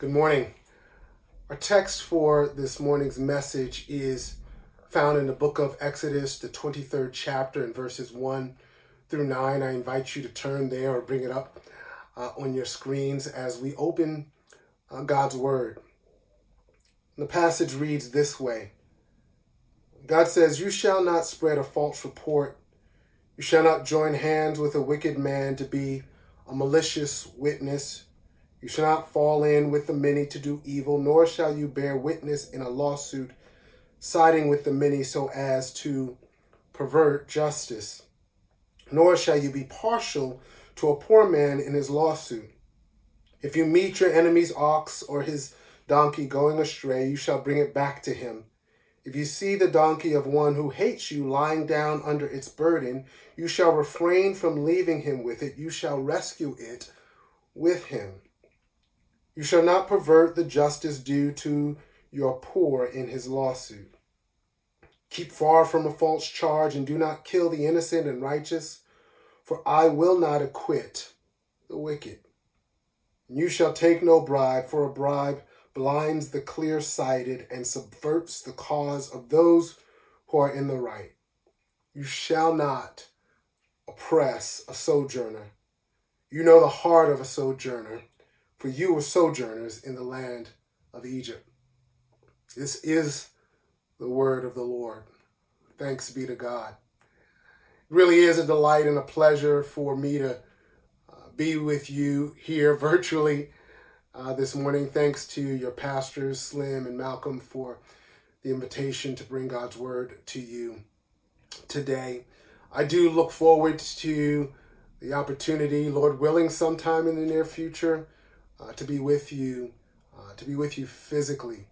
Good morning. Our text for this morning's message is found in the book of Exodus, the 23rd chapter, in verses 1 through 9. I invite you to turn there or bring it up uh, on your screens as we open uh, God's Word. The passage reads this way God says, You shall not spread a false report. You shall not join hands with a wicked man to be a malicious witness. You shall not fall in with the many to do evil, nor shall you bear witness in a lawsuit, siding with the many so as to pervert justice. Nor shall you be partial to a poor man in his lawsuit. If you meet your enemy's ox or his donkey going astray, you shall bring it back to him. If you see the donkey of one who hates you lying down under its burden, you shall refrain from leaving him with it. You shall rescue it with him. You shall not pervert the justice due to your poor in his lawsuit. Keep far from a false charge and do not kill the innocent and righteous, for I will not acquit the wicked. You shall take no bribe, for a bribe blinds the clear sighted and subverts the cause of those who are in the right. You shall not oppress a sojourner. You know the heart of a sojourner for you were sojourners in the land of Egypt. This is the word of the Lord. Thanks be to God. It really is a delight and a pleasure for me to uh, be with you here virtually uh, this morning. Thanks to your pastors, Slim and Malcolm, for the invitation to bring God's word to you today. I do look forward to the opportunity, Lord willing, sometime in the near future uh, to be with you, uh, to be with you physically.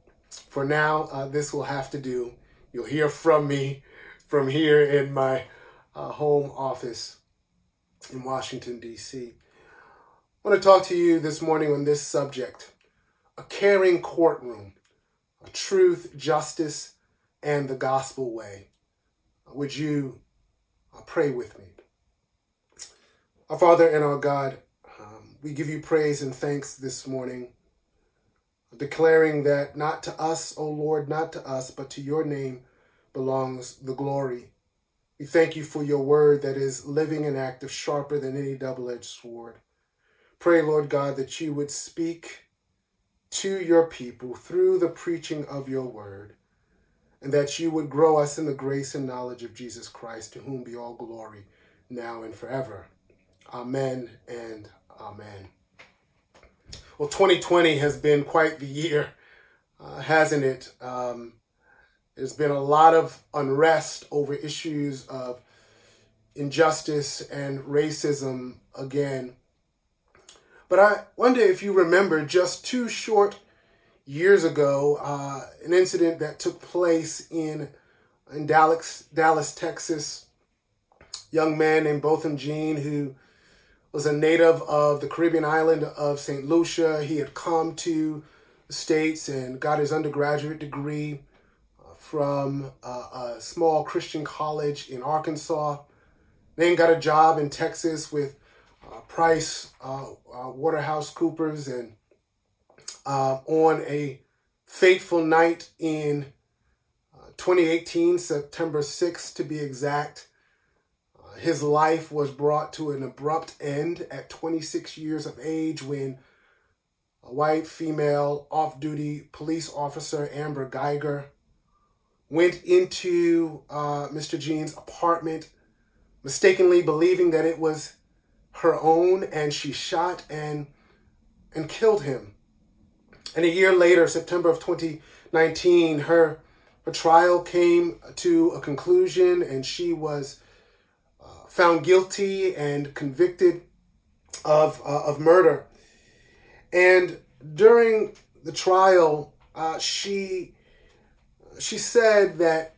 For now, uh, this will have to do. You'll hear from me from here in my uh, home office in Washington, D.C. I want to talk to you this morning on this subject a caring courtroom, a truth, justice, and the gospel way. Would you uh, pray with me? Our Father and our God, we give you praise and thanks this morning, declaring that not to us, O Lord, not to us, but to your name belongs the glory. We thank you for your word that is living and active, sharper than any double edged sword. Pray, Lord God, that you would speak to your people through the preaching of your word, and that you would grow us in the grace and knowledge of Jesus Christ, to whom be all glory now and forever. Amen and Amen. Well, 2020 has been quite the year, uh, hasn't it? Um, there's been a lot of unrest over issues of injustice and racism again. But I wonder if you remember just two short years ago, uh, an incident that took place in in Dallas, Dallas, Texas. Young man named Botham Jean who was a native of the Caribbean island of St. Lucia. He had come to the States and got his undergraduate degree uh, from a small Christian college in Arkansas. Then got a job in Texas with uh, Price uh, uh, Waterhouse Coopers and uh, on a fateful night in 2018, September 6th to be exact, his life was brought to an abrupt end at 26 years of age when a white female off duty police officer, Amber Guyger, went into uh, Mr. Jean's apartment, mistakenly believing that it was her own, and she shot and, and killed him. And a year later, September of 2019, her, her trial came to a conclusion and she was found guilty and convicted of, uh, of murder. And during the trial, uh, she, she said that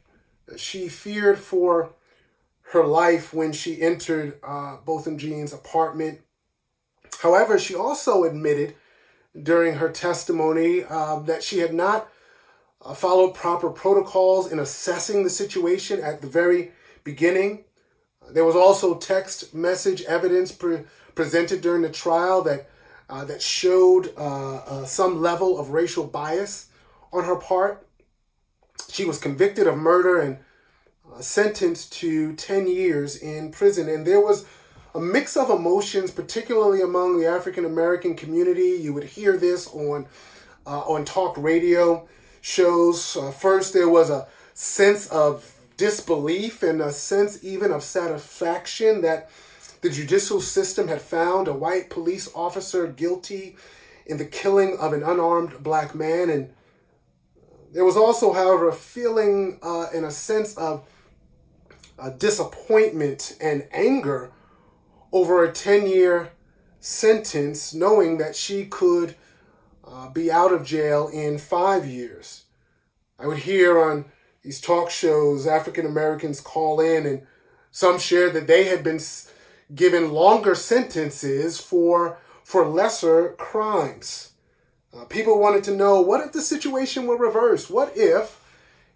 she feared for her life when she entered uh, Botham Jean's apartment. However, she also admitted during her testimony uh, that she had not uh, followed proper protocols in assessing the situation at the very beginning. There was also text message evidence pre- presented during the trial that uh, that showed uh, uh, some level of racial bias on her part. She was convicted of murder and uh, sentenced to 10 years in prison. And there was a mix of emotions, particularly among the African American community. You would hear this on, on talk radio shows. First, there was a sense of disbelief and a sense even of satisfaction that the judicial system had found a white police officer guilty in the killing of an unarmed black man. And there was also, however, a feeling uh, and a sense of uh, disappointment and anger over a 10 year sentence, knowing that she could uh, be out of jail in five years. I would hear on these talk shows African Americans call in, and some shared that they had been given longer sentences for for lesser crimes. Uh, people wanted to know what if the situation were reversed? What if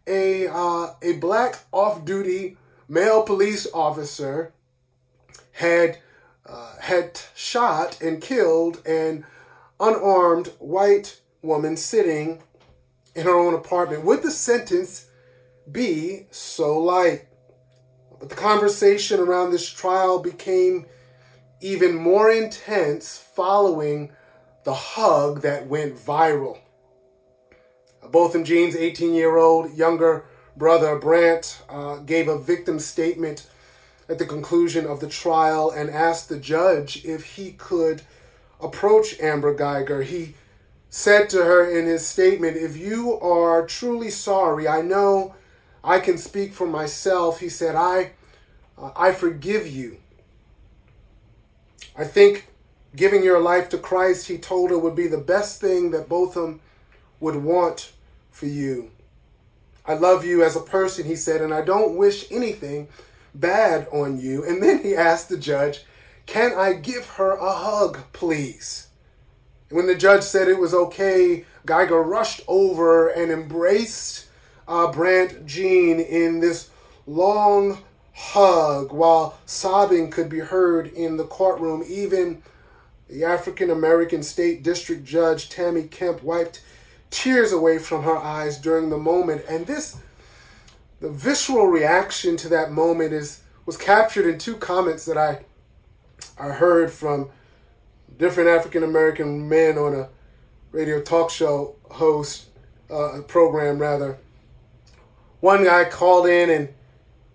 a uh, a black off-duty male police officer had uh, had shot and killed an unarmed white woman sitting in her own apartment? Would the sentence be so light? But the conversation around this trial became even more intense following the hug that went viral. Botham Jean's 18 year old younger brother, Brandt, uh, gave a victim statement at the conclusion of the trial and asked the judge if he could approach Amber Guyger. He said to her in his statement, If you are truly sorry, I know I can speak for myself. He said, I, uh, I forgive you. I think giving your life to Christ, he told her, would be the best thing that Botham would want for you. I love you as a person, he said, and I don't wish anything bad on you. And then he asked the judge, Can I give her a hug, please? When the judge said it was okay, Guyger rushed over and embraced uh, Brandt Jean in this long hug while sobbing could be heard in the courtroom. Even the African American State District Judge Tammy Kemp wiped tears away from her eyes during the moment. And this, the visceral reaction to that moment is was captured in two comments that I I heard from different African American men on a radio talk show host uh, program rather one guy called in and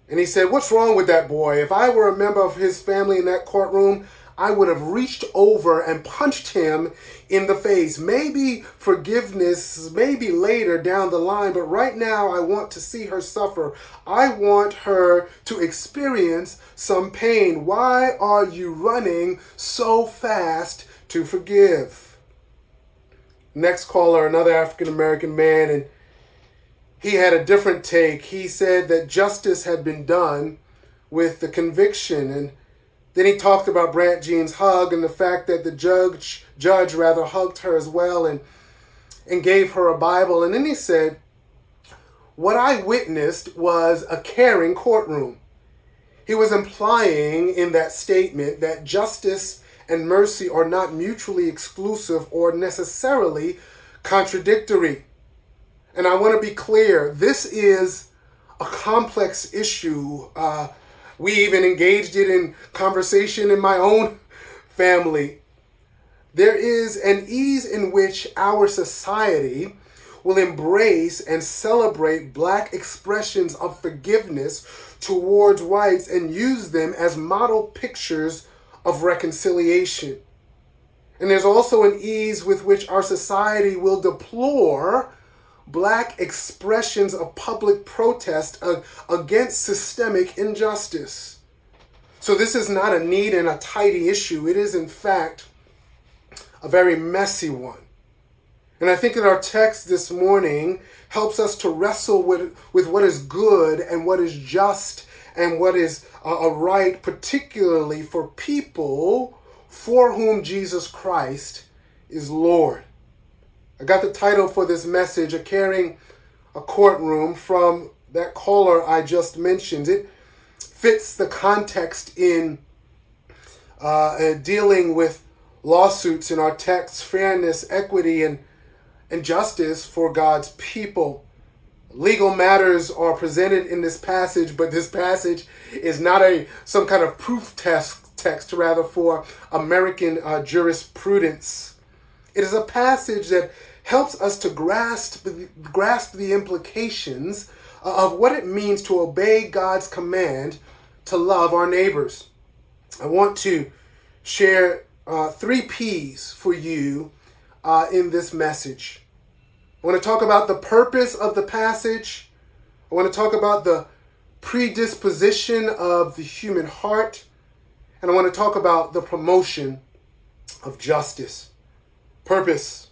and he said, "What's wrong with that boy? If I were a member of his family in that courtroom, I would have reached over and punched him in the face. Maybe forgiveness, maybe later down the line, but right now I want to see her suffer. I want her to experience some pain. Why are you running so fast to forgive?" Next caller, another African American man, and he had a different take. He said that justice had been done with the conviction and then he talked about Brandt Jean's hug and the fact that the judge judge rather hugged her as well and and gave her a Bible. And then he said, What I witnessed was a caring courtroom. He was implying in that statement that justice and mercy are not mutually exclusive or necessarily contradictory. And I want to be clear this is a complex issue. Uh, we even engaged it in conversation in my own family. There is an ease in which our society will embrace and celebrate black expressions of forgiveness towards whites and use them as model pictures of reconciliation. And there's also an ease with which our society will deplore black expressions of public protest against systemic injustice. So, this is not a neat and a tidy issue. It is, in fact, a very messy one. And I think that our text this morning helps us to wrestle with, with what is good and what is just and what is a right, particularly for people for whom Jesus Christ is Lord. I got the title for this message, A Caring a Courtroom, from that caller I just mentioned. It fits the context in uh, dealing with lawsuits in our text, fairness, equity, and, and justice for God's people. Legal matters are presented in this passage, but this passage is not a some kind of proof test text, rather for American uh, jurisprudence. It is a passage that helps us to grasp grasp the implications of what it means to obey God's command to love our neighbors. I want to share uh, three P's for you uh, in this message. I want to talk about the purpose of the passage. I want to talk about the predisposition of the human heart. And I want to talk about the promotion of justice. Purpose.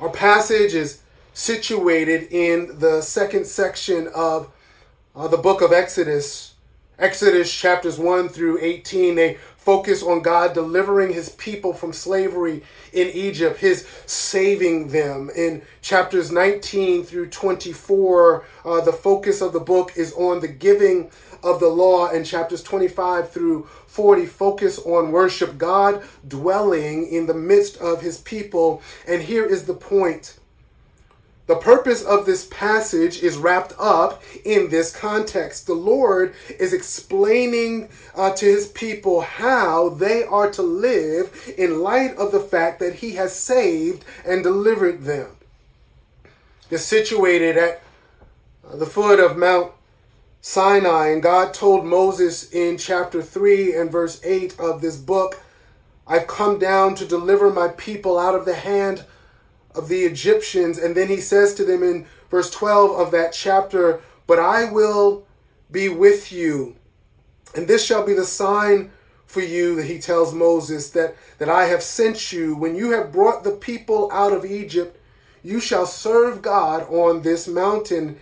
Our passage is situated in the second section of uh, the book of Exodus. Exodus chapters 1 through 18, they focus on God delivering his people from slavery in Egypt, his saving them. In chapters 19 through 24, uh, the focus of the book is on the giving of the law, in chapters 25 through 40 focus on worship, God dwelling in the midst of his people. And here is the point the purpose of this passage is wrapped up in this context. The Lord is explaining uh, to his people how they are to live in light of the fact that he has saved and delivered them. They're situated at the foot of Mount Sinai, and God told Moses in chapter 3 and verse 8 of this book, I've come down to deliver my people out of the hand of the Egyptians. And then he says to them in verse 12 of that chapter, But I will be with you. And this shall be the sign for you that he tells Moses that, that I have sent you. When you have brought the people out of Egypt, you shall serve God on this mountain.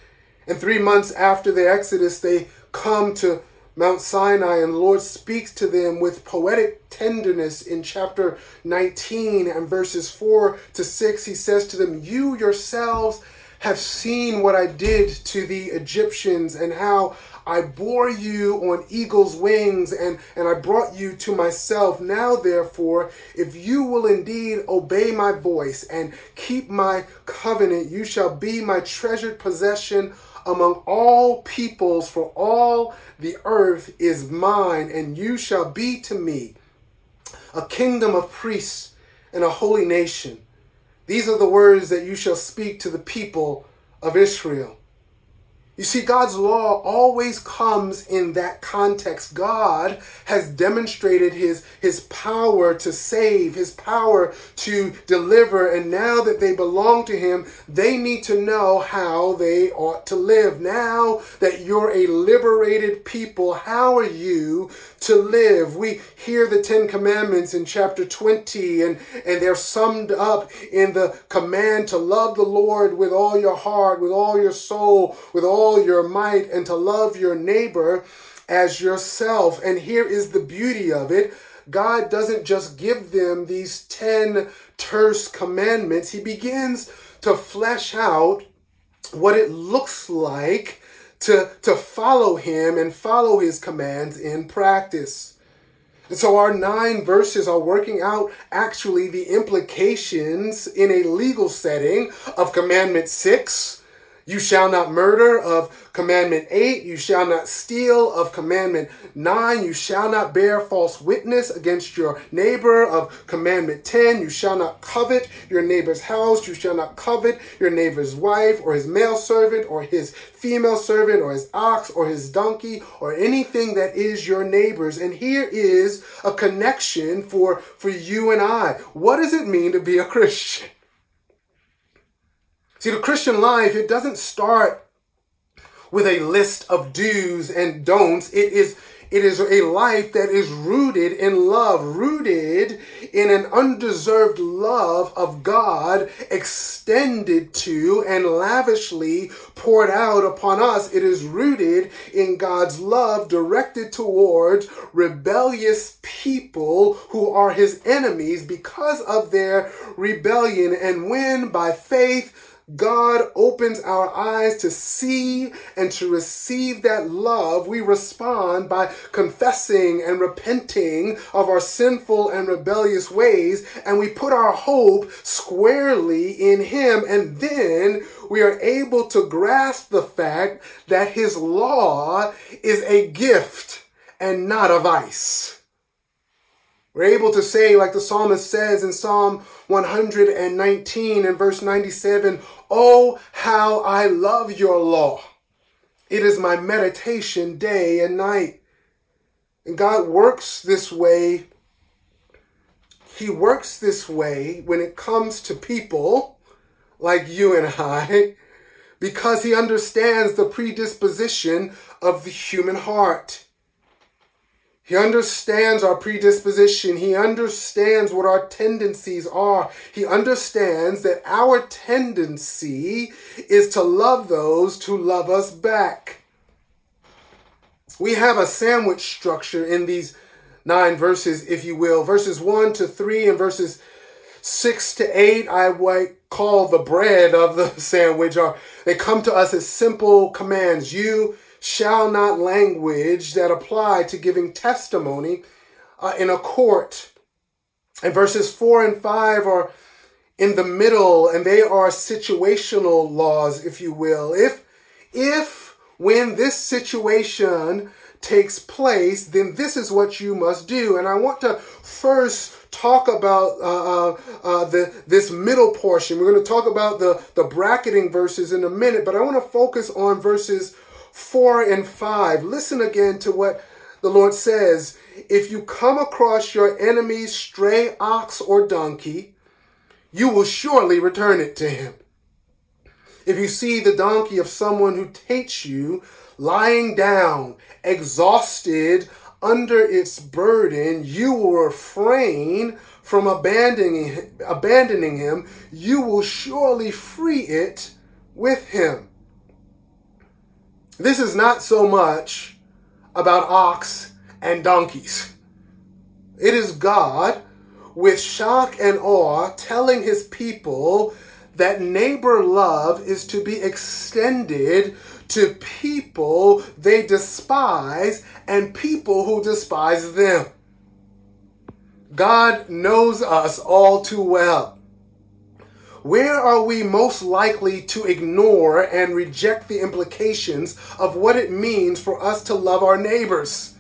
And three months after the Exodus, they come to Mount Sinai, and the Lord speaks to them with poetic tenderness in chapter 19 and verses 4 to 6. He says to them, You yourselves have seen what I did to the Egyptians and how I bore you on eagle's wings and, and I brought you to myself. Now, therefore, if you will indeed obey my voice and keep my covenant, you shall be my treasured possession among all peoples, for all the earth is mine, and you shall be to me a kingdom of priests and a holy nation. These are the words that you shall speak to the people of Israel. You see, God's law always comes in that context. God has demonstrated his, his power to save, his power to deliver, and now that they belong to him, they need to know how they ought to live. Now that you're a liberated people, how are you to live? We hear the Ten Commandments in chapter 20, and, and they're summed up in the command to love the Lord with all your heart, with all your soul, with all all your might and to love your neighbor as yourself. And here is the beauty of it God doesn't just give them these 10 terse commandments, He begins to flesh out what it looks like to, to follow Him and follow His commands in practice. And so our nine verses are working out actually the implications in a legal setting of commandment six you shall not murder of commandment 8. You shall not steal of commandment 9. You shall not bear false witness against your neighbor of commandment 10. You shall not covet your neighbor's house. You shall not covet your neighbor's wife or his male servant or his female servant or his ox or his donkey or anything that is your neighbor's. And here is a connection for, for you and I. What does it mean to be a Christian? See, the Christian life, it doesn't start with a list of do's and don'ts. It is it is a life that is rooted in love, rooted in an undeserved love of God, extended to and lavishly poured out upon us. It is rooted in God's love directed towards rebellious people who are his enemies because of their rebellion. And when by faith, God opens our eyes to see and to receive that love, we respond by confessing and repenting of our sinful and rebellious ways, and we put our hope squarely in Him, and then we are able to grasp the fact that His law is a gift and not a vice. We're able to say, like the psalmist says in Psalm 119 and verse 97, Oh, how I love your law. It is my meditation day and night. And God works this way. He works this way when it comes to people like you and I, because he understands the predisposition of the human heart. He understands our predisposition. He understands what our tendencies are. He understands that our tendency is to love those who love us back. We have a sandwich structure in these nine verses, if you will. Verses 1 to 3 and verses 6 to 8, I might call the bread of the sandwich, or they come to us as simple commands. You shall not language that apply to giving testimony uh, in a court. And verses 4 and 5 are in the middle and they are situational laws, if you will. If, if when this situation takes place, then this is what you must do. And I want to first talk about uh, uh, uh, the this middle portion. We're going to talk about the the bracketing verses in a minute, but I want to focus on verses 4 and 5. Listen again to what the Lord says. If you come across your enemy's stray ox or donkey, you will surely return it to him. If you see the donkey of someone who hates you lying down, exhausted under its burden, you will refrain from abandoning, abandoning him. You will surely free it with him. This is not so much about ox and donkeys. It is God with shock and awe telling his people that neighbor love is to be extended to people they despise and people who despise them. God knows us all too well. Where are we most likely to ignore and reject the implications of what it means for us to love our neighbors?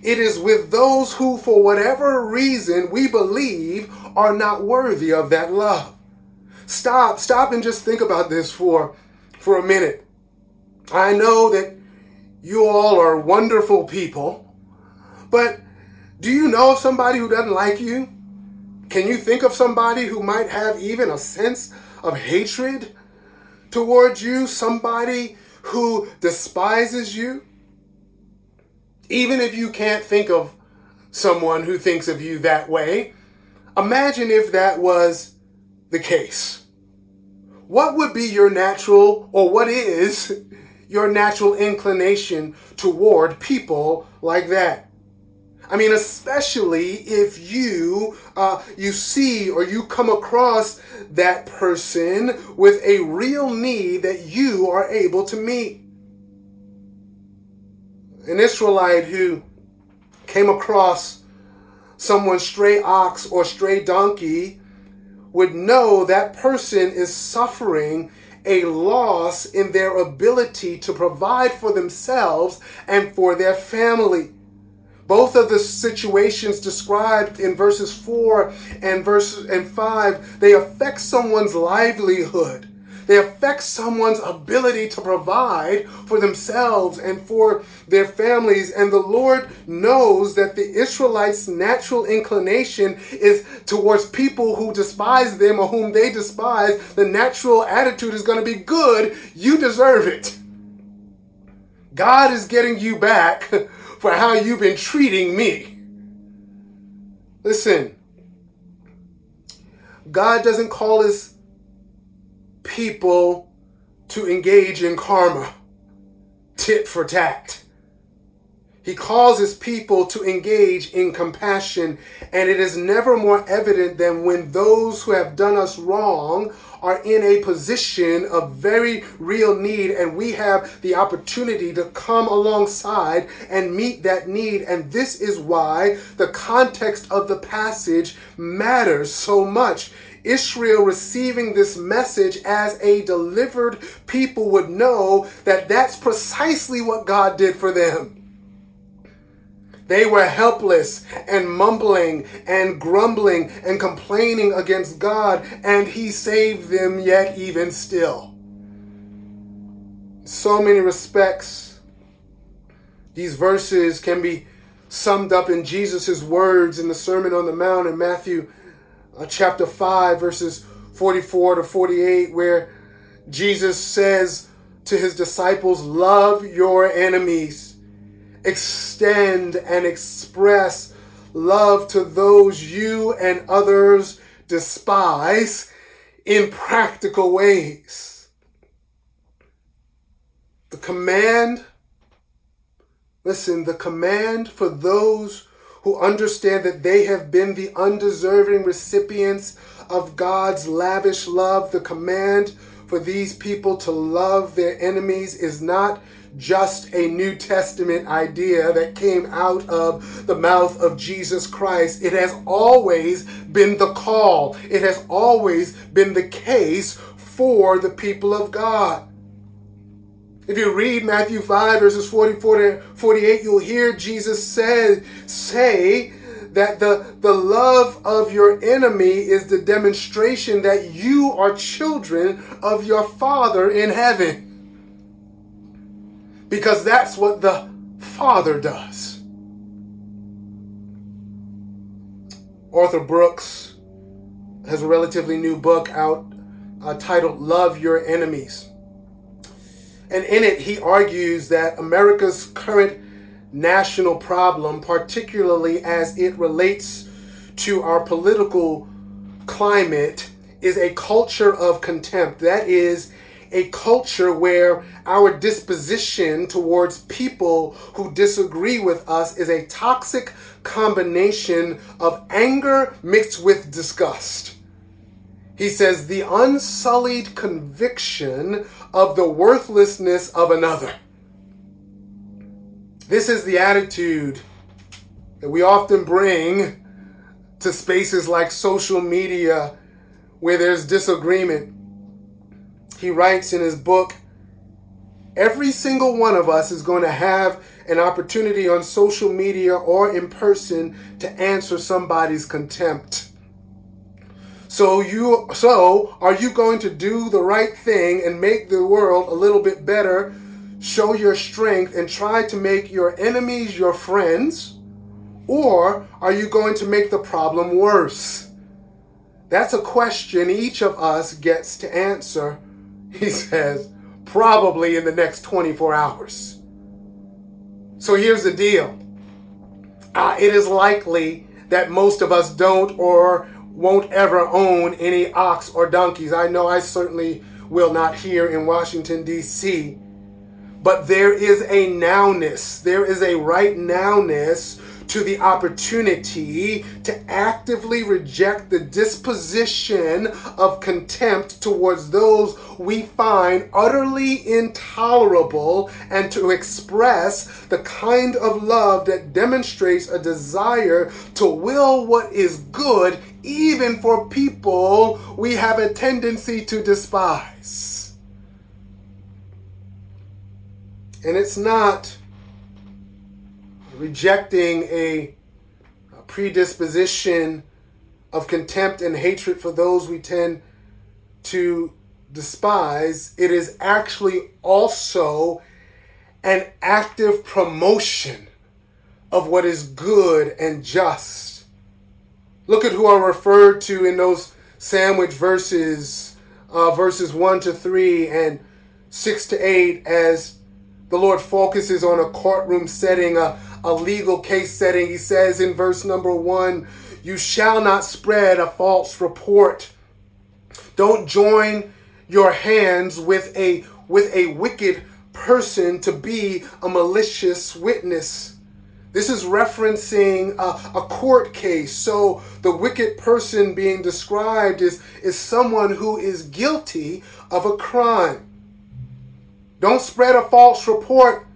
It is with those who, for whatever reason, we believe are not worthy of that love. Stop, stop and just think about this for, for a minute. I know that you all are wonderful people, but do you know somebody who doesn't like you? Can you think of somebody who might have even a sense of hatred towards you? Somebody who despises you? Even if you can't think of someone who thinks of you that way, imagine if that was the case. What would be your natural, or what is your natural inclination toward people like that? I mean, especially if you uh, you see or you come across that person with a real need that you are able to meet. An Israelite who came across someone's stray ox or stray donkey would know that person is suffering a loss in their ability to provide for themselves and for their family. Both of the situations described in verses 4 and verse and 5, they affect someone's livelihood. They affect someone's ability to provide for themselves and for their families. And the Lord knows that the Israelites' natural inclination is towards people who despise them or whom they despise. The natural attitude is going to be good. You deserve it. God is getting you back for how you've been treating me. Listen, God doesn't call his people to engage in karma, tit for tat. He calls his people to engage in compassion, and it is never more evident than when those who have done us wrong are in a position of very real need, and we have the opportunity to come alongside and meet that need. And this is why the context of the passage matters so much. Israel receiving this message as a delivered people would know that that's precisely what God did for them. They were helpless and mumbling and grumbling and complaining against God, and He saved them yet even still. So many respects, these verses can be summed up in Jesus' words in the Sermon on the Mount in Matthew uh, chapter 5, verses 44 to 48, where Jesus says to his disciples, Love your enemies extend and express love to those you and others despise in practical ways. The command, listen, the command for those who understand that they have been the undeserving recipients of God's lavish love, the command for these people to love their enemies is not just a New Testament idea that came out of the mouth of Jesus Christ. It has always been the call, it has always been the case for the people of God. If you read Matthew 5, verses 44 to 48, you'll hear Jesus say, say that the, the love of your enemy is the demonstration that you are children of your Father in heaven because that's what the Father does. Arthur Brooks has a relatively new book out uh, titled Love Your Enemies. And in it, he argues that America's current national problem, particularly as it relates to our political climate, is a culture of contempt. That is, a culture where our disposition towards people who disagree with us is a toxic combination of anger mixed with disgust. He says, the unsullied conviction of the worthlessness of another. This is the attitude that we often bring to spaces like social media where there's disagreement he writes in his book every single one of us is going to have an opportunity on social media or in person to answer somebody's contempt. So you so are you going to do the right thing and make the world a little bit better, show your strength and try to make your enemies your friends? Or are you going to make the problem worse? That's a question each of us gets to answer he says, probably in the next 24 hours. So here's the deal uh, it is likely that most of us don't or won't ever own any ox or donkeys. I know I certainly will not here in Washington, D.C. But there is a nowness, there is a right nowness to the opportunity to actively reject the disposition of contempt towards those we find utterly intolerable and to express the kind of love that demonstrates a desire to will what is good even for people we have a tendency to despise. And it's not rejecting a, a predisposition of contempt and hatred for those we tend to despise, it is actually also an active promotion of what is good and just. Look at who are referred to in those sandwich verses, uh, verses 1 to 3 and 6 to 8, as the Lord focuses on a courtroom setting, a, a legal case setting. He says in verse number one, You shall not spread a false report. Don't join your hands with a with a wicked person to be a malicious witness. This is referencing a, a, court case. So the wicked person being described is, is someone who is guilty of a crime. Don't spread a false report,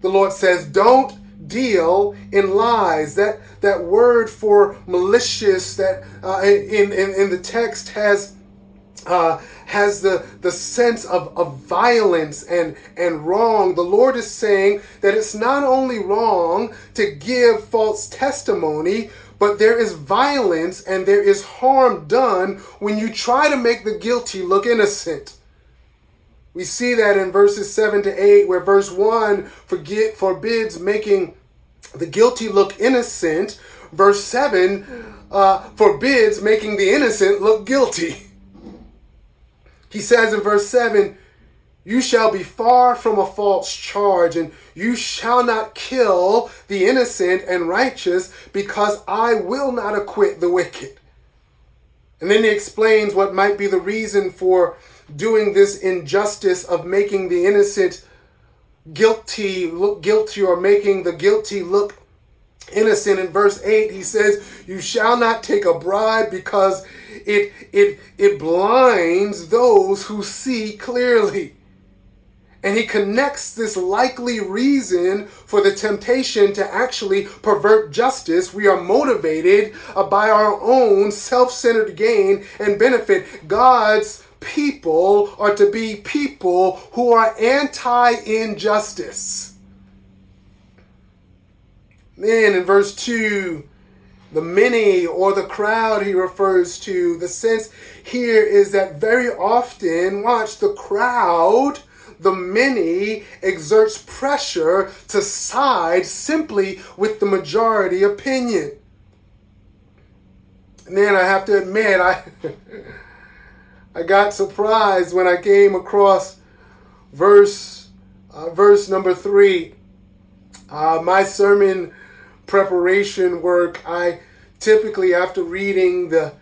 the Lord says. Don't deal in lies. That that word for malicious that uh, in, in in the text has uh, has the, the sense of, of violence and, and wrong. The Lord is saying that it's not only wrong to give false testimony, but there is violence and there is harm done when you try to make the guilty look innocent. We see that in verses 7 to 8, where verse 1 forget, forbids making the guilty look innocent. Verse 7 uh, forbids making the innocent look guilty. He says in verse 7 You shall be far from a false charge, and you shall not kill the innocent and righteous, because I will not acquit the wicked. And then he explains what might be the reason for doing this injustice of making the innocent guilty look guilty or making the guilty look innocent. In verse 8 he says you shall not take a bribe because it it it blinds those who see clearly and he connects this likely reason for the temptation to actually pervert justice. We are motivated uh, by our own self centered gain and benefit. God's people are to be people who are anti injustice. Then in verse 2, the many or the crowd he refers to, the sense here is that very often, watch, the crowd, the many, exerts pressure to side simply with the majority opinion. And then I have to admit, I, I got surprised when I came across verse, uh, verse number three. Uh, my sermon preparation work, I typically, after reading the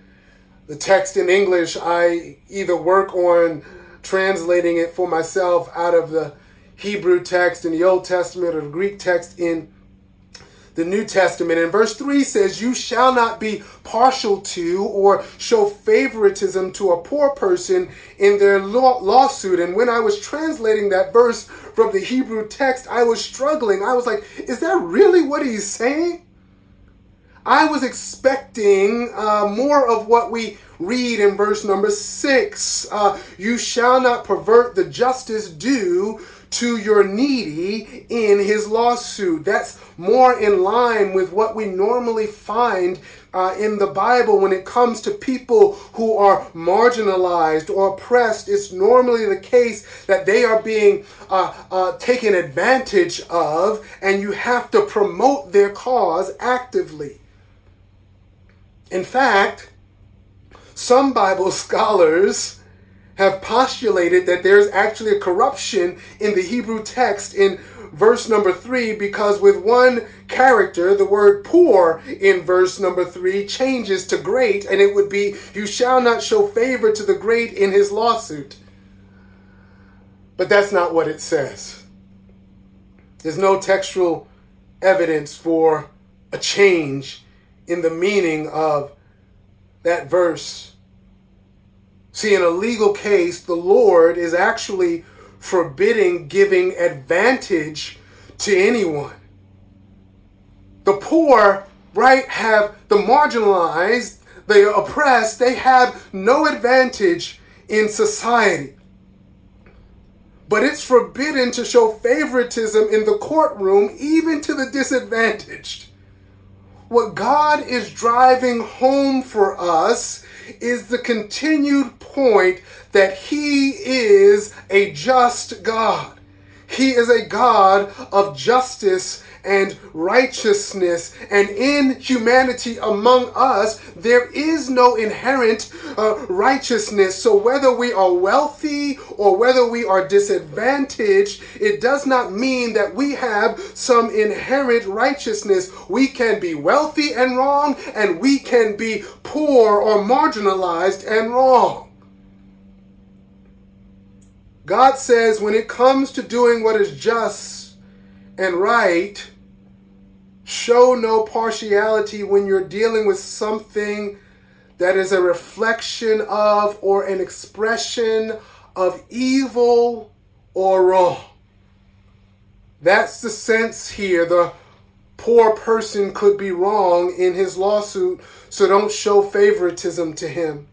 the text in English, I either work on translating it for myself out of the Hebrew text in the Old Testament or the Greek text in the New Testament. And verse 3 says, You shall not be partial to or show favoritism to a poor person in their law- lawsuit. And when I was translating that verse from the Hebrew text, I was struggling. I was like, Is that really what he's saying? I was expecting uh, more of what we read in verse number six. Uh, you shall not pervert the justice due to your needy in his lawsuit. That's more in line with what we normally find uh, in the Bible when it comes to people who are marginalized or oppressed. It's normally the case that they are being uh, uh, taken advantage of, and you have to promote their cause actively. In fact, some Bible scholars have postulated that there's actually a corruption in the Hebrew text in verse number three because with one character, the word poor in verse number three changes to great, and it would be, You shall not show favor to the great in his lawsuit. But that's not what it says. There's no textual evidence for a change in the meaning of that verse See, in a legal case, the Lord is actually forbidding giving advantage to anyone. The poor, right, have the marginalized, the oppressed, they have no advantage in society. But it's forbidden to show favoritism in the courtroom, even to the disadvantaged. What God is driving home for us is the continued point that He is a just God. He is a God of justice and righteousness. And in humanity among us, there is no inherent uh, righteousness. So whether we are wealthy or whether we are disadvantaged, it does not mean that we have some inherent righteousness. We can be wealthy and wrong, and we can be poor or marginalized and wrong. God says when it comes to doing what is just and right, Show no partiality when you're dealing with something that is a reflection of or an expression of evil or wrong. That's the sense here. The poor person could be wrong in his lawsuit, so don't show favoritism to him.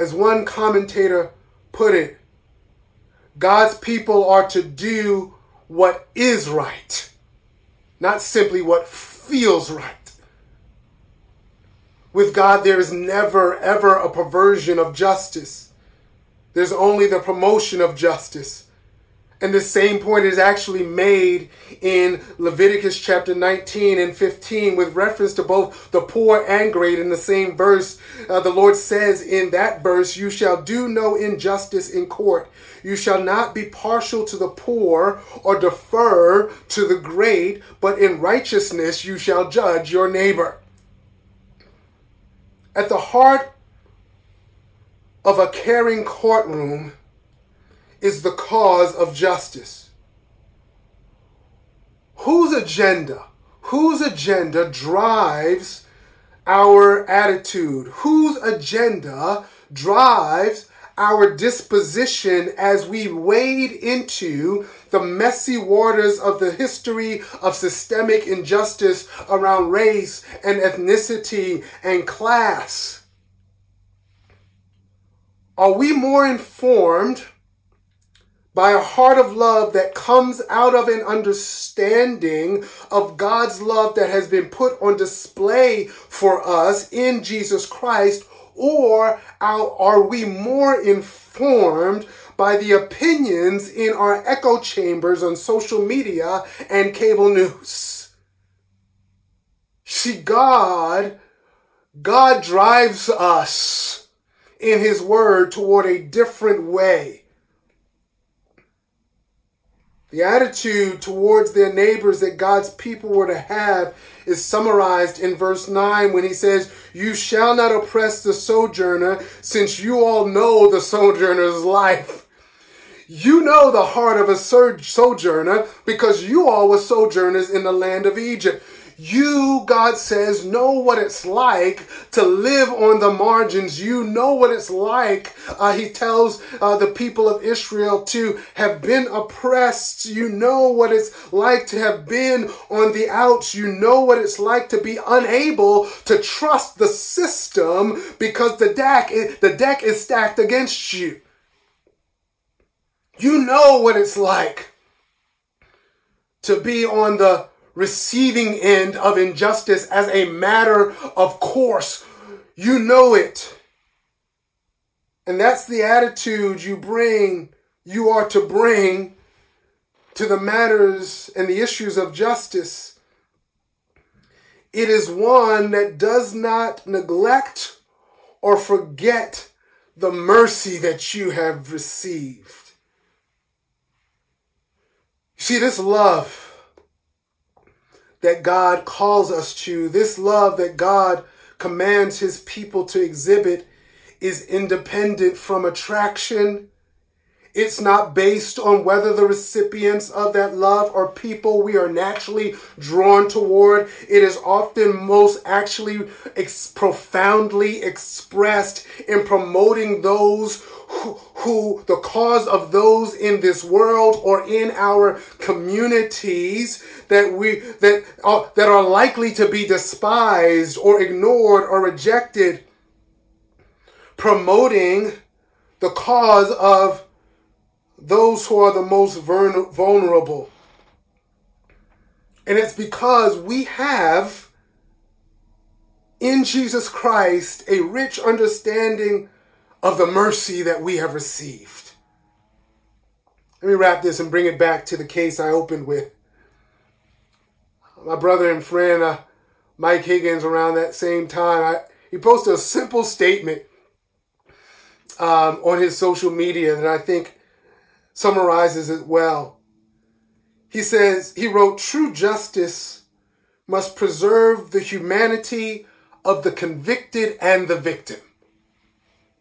As one commentator put it, God's people are to do what is right, not simply what feels right. With God, there is never, ever a perversion of justice. There's only the promotion of justice. And the same point is actually made in Leviticus chapter 19 and 15 with reference to both the poor and great in the same verse. Uh, the Lord says in that verse, You shall do no injustice in court. You shall not be partial to the poor or defer to the great, but in righteousness you shall judge your neighbor. At the heart of a caring courtroom, is the cause of justice. Whose agenda, whose agenda drives our attitude? Whose agenda drives our disposition as we wade into the messy waters of the history of systemic injustice around race and ethnicity and class? Are we more informed by a heart of love that comes out of an understanding of God's love that has been put on display for us in Jesus Christ? Or are we more informed by the opinions in our echo chambers on social media and cable news? See, God, God drives us in His Word toward a different way the attitude towards their neighbors that God's people were to have is summarized in verse 9 when he says, You shall not oppress the sojourner, since you all know the sojourner's life. You know the heart of a sojourner because you all were sojourners in the land of Egypt. You, God says, know what it's like to live on the margins. You know what it's like. Uh, he tells uh, the people of Israel to have been oppressed. You know what it's like to have been on the outs. You know what it's like to be unable to trust the system because the deck, the deck is stacked against you. You know what it's like to be on the receiving end of injustice as a matter of course. You know it. And that's the attitude you bring, you are to bring to the matters and the issues of justice. It is one that does not neglect or forget the mercy that you have received. See, this love that God calls us to, this love that God commands his people to exhibit, is independent from attraction. It's not based on whether the recipients of that love are people we are naturally drawn toward. It is often most actually ex- profoundly expressed in promoting those who, the cause of those in this world or in our communities that we that are, that are likely to be despised or ignored or rejected promoting the cause of those who are the most vulnerable. And it's because we have in Jesus Christ a rich understanding of the mercy that we have received. Let me wrap this and bring it back to the case I opened with. My brother and friend, uh, Mike Higgins, around that same time, I, he posted a simple statement um, on his social media that I think summarizes it well. He says, he wrote, True justice must preserve the humanity of the convicted and the victim.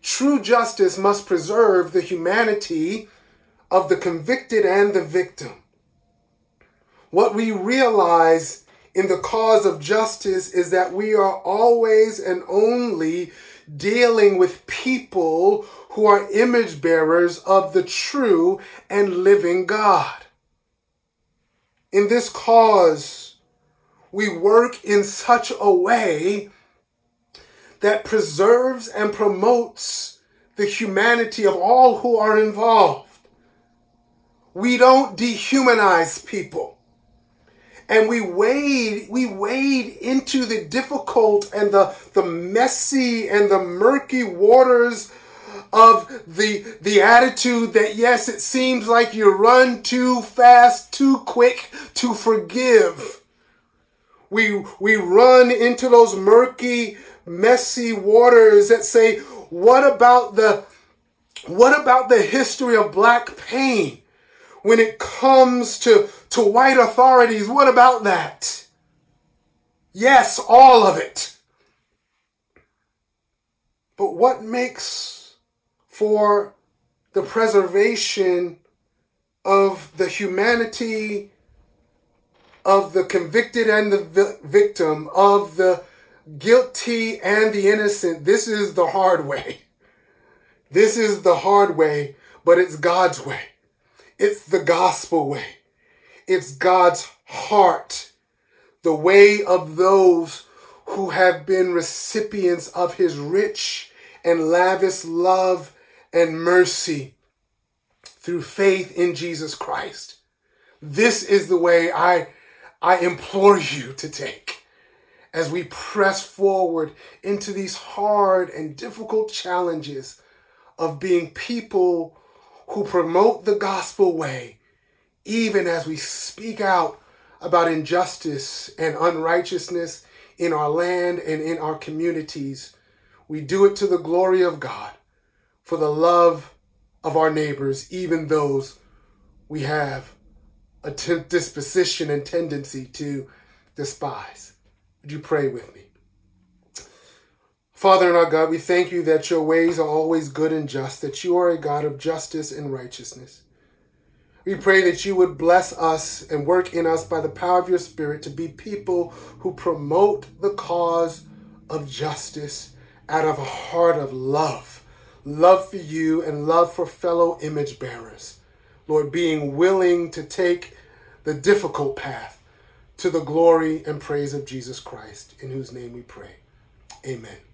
True justice must preserve the humanity of the convicted and the victim. what we realize in the cause of justice is that we are always and only dealing with people who are image bearers of the true and living God. In this cause, we work in such a way that preserves and promotes the humanity of all who are involved. We don't dehumanize people. And we wade, we wade into the difficult and the, the messy and the murky waters of the, the attitude that yes, it seems like you run too fast, too quick to forgive. We, we run into those murky, messy waters that say, what about the, what about the history of black pain? when it comes to, to white authorities, what about that? Yes, all of it. But what makes for the preservation of the humanity of the convicted and the victim, of the guilty and the innocent? This is the hard way. This is the hard way, but it's God's way. It's the gospel way. It's God's heart, the way of those who have been recipients of his rich and lavish love and mercy through faith in Jesus Christ. This is the way I, I implore you to take as we press forward into these hard and difficult challenges of being people who promote the gospel way, even as we speak out about injustice and unrighteousness in our land and in our communities. We do it to the glory of God, for the love of our neighbors, even those we have a t- disposition and tendency to despise. Would you pray with me? Father and our God, we thank you that your ways are always good and just, that you are a God of justice and righteousness. We pray that you would bless us and work in us by the power of your Spirit to be people who promote the cause of justice out of a heart of love. Love for you and love for fellow image bearers. Lord, being willing to take the difficult path to the glory and praise of Jesus Christ, in whose name we pray. Amen.